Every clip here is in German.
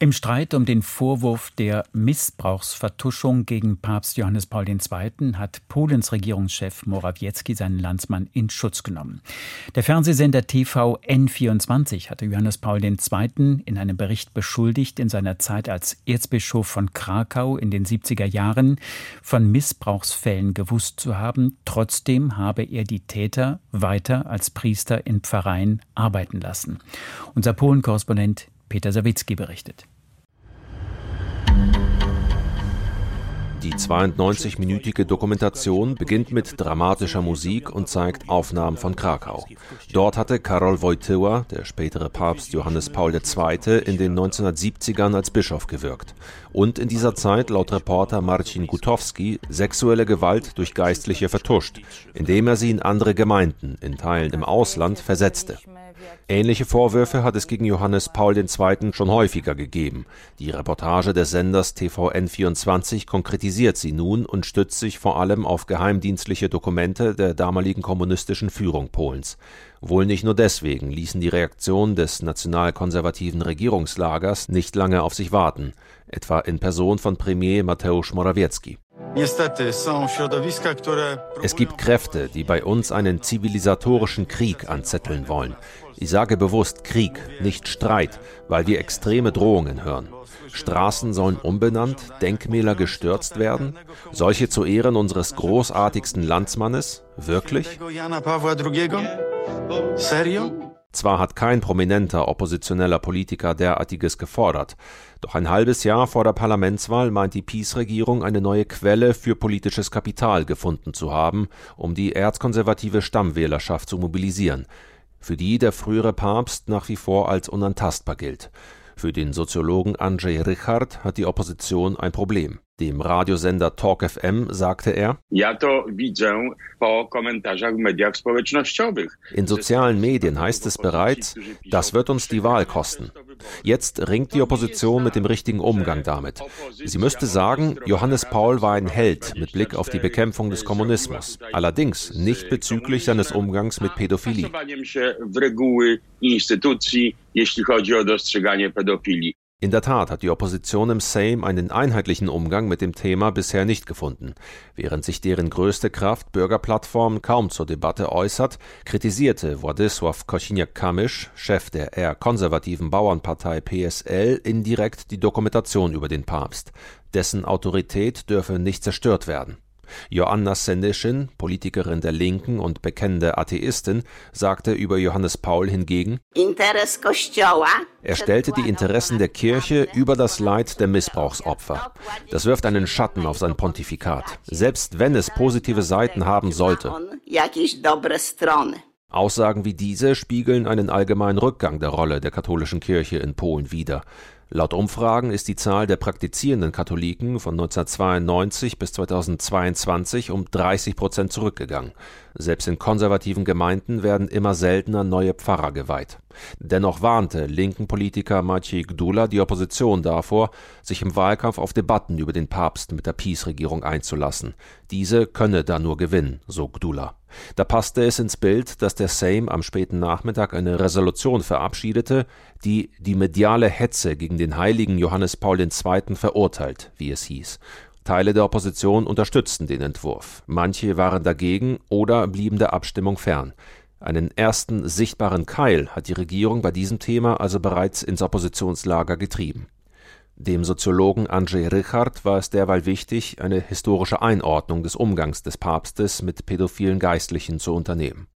Im Streit um den Vorwurf der Missbrauchsvertuschung gegen Papst Johannes Paul II. hat Polens Regierungschef Morawiecki seinen Landsmann in Schutz genommen. Der Fernsehsender TV N24 hatte Johannes Paul II. in einem Bericht beschuldigt, in seiner Zeit als Erzbischof von Krakau in den 70er Jahren von Missbrauchsfällen gewusst zu haben. Trotzdem habe er die Täter weiter als Priester in Pfarreien arbeiten lassen. Unser Polen-Korrespondent Peter Sawicki berichtet. Die 92-minütige Dokumentation beginnt mit dramatischer Musik und zeigt Aufnahmen von Krakau. Dort hatte Karol Wojtyła, der spätere Papst Johannes Paul II., in den 1970ern als Bischof gewirkt. Und in dieser Zeit, laut Reporter Marcin Gutowski, sexuelle Gewalt durch Geistliche vertuscht, indem er sie in andere Gemeinden, in Teilen im Ausland, versetzte. Ähnliche Vorwürfe hat es gegen Johannes Paul II. schon häufiger gegeben. Die Reportage des Senders TVN24 konkretisiert sie nun und stützt sich vor allem auf geheimdienstliche Dokumente der damaligen kommunistischen Führung Polens. Wohl nicht nur deswegen ließen die Reaktionen des nationalkonservativen Regierungslagers nicht lange auf sich warten, etwa in Person von Premier Mateusz Morawiecki. Es gibt Kräfte, die bei uns einen zivilisatorischen Krieg anzetteln wollen. Ich sage bewusst Krieg, nicht Streit, weil wir extreme Drohungen hören. Straßen sollen umbenannt, Denkmäler gestürzt werden? Solche zu Ehren unseres großartigsten Landsmannes? Wirklich? Serio? Zwar hat kein prominenter oppositioneller Politiker derartiges gefordert, doch ein halbes Jahr vor der Parlamentswahl meint die Peace-Regierung eine neue Quelle für politisches Kapital gefunden zu haben, um die erzkonservative Stammwählerschaft zu mobilisieren, für die der frühere Papst nach wie vor als unantastbar gilt. Für den Soziologen Andrzej Richard hat die Opposition ein Problem. Dem Radiosender Talk FM sagte er, in sozialen Medien heißt es bereits, das wird uns die Wahl kosten. Jetzt ringt die Opposition mit dem richtigen Umgang damit. Sie müsste sagen, Johannes Paul war ein Held mit Blick auf die Bekämpfung des Kommunismus, allerdings nicht bezüglich seines Umgangs mit Pädophilie. In der Tat hat die Opposition im Sejm einen einheitlichen Umgang mit dem Thema bisher nicht gefunden. Während sich deren größte Kraft Bürgerplattform kaum zur Debatte äußert, kritisierte Władysław Kosiniak-Kamysz, Chef der eher konservativen Bauernpartei PSL, indirekt die Dokumentation über den Papst. Dessen Autorität dürfe nicht zerstört werden. Joanna Senyszyn, Politikerin der Linken und bekennende Atheistin, sagte über Johannes Paul hingegen, er stellte die Interessen der Kirche über das Leid der Missbrauchsopfer. Das wirft einen Schatten auf sein Pontifikat, selbst wenn es positive Seiten haben sollte. Aussagen wie diese spiegeln einen allgemeinen Rückgang der Rolle der katholischen Kirche in Polen wider. Laut Umfragen ist die Zahl der praktizierenden Katholiken von 1992 bis 2022 um 30 Prozent zurückgegangen. Selbst in konservativen Gemeinden werden immer seltener neue Pfarrer geweiht. Dennoch warnte linken Politiker Maciej Gdula die Opposition davor, sich im Wahlkampf auf Debatten über den Papst mit der Peace-Regierung einzulassen. Diese könne da nur gewinnen, so Gdula. Da passte es ins Bild, dass der Sejm am späten Nachmittag eine Resolution verabschiedete, die die mediale Hetze gegen den heiligen Johannes Paul II. verurteilt, wie es hieß. Teile der Opposition unterstützten den Entwurf, manche waren dagegen oder blieben der Abstimmung fern. Einen ersten sichtbaren Keil hat die Regierung bei diesem Thema also bereits ins Oppositionslager getrieben. Dem Soziologen Andrzej Richard war es derweil wichtig, eine historische Einordnung des Umgangs des Papstes mit pädophilen Geistlichen zu unternehmen.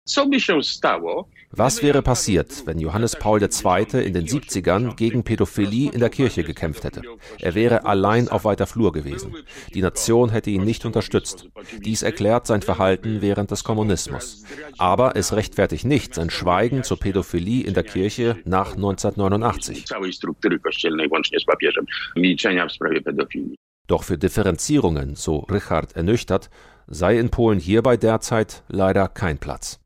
Was wäre passiert, wenn Johannes Paul II. in den 70ern gegen Pädophilie in der Kirche gekämpft hätte? Er wäre allein auf weiter Flur gewesen. Die Nation hätte ihn nicht unterstützt. Dies erklärt sein Verhalten während des Kommunismus. Aber es rechtfertigt nicht sein Schweigen zur Pädophilie in der Kirche nach 1989. Doch für Differenzierungen, so Richard ernüchtert, sei in Polen hierbei derzeit leider kein Platz.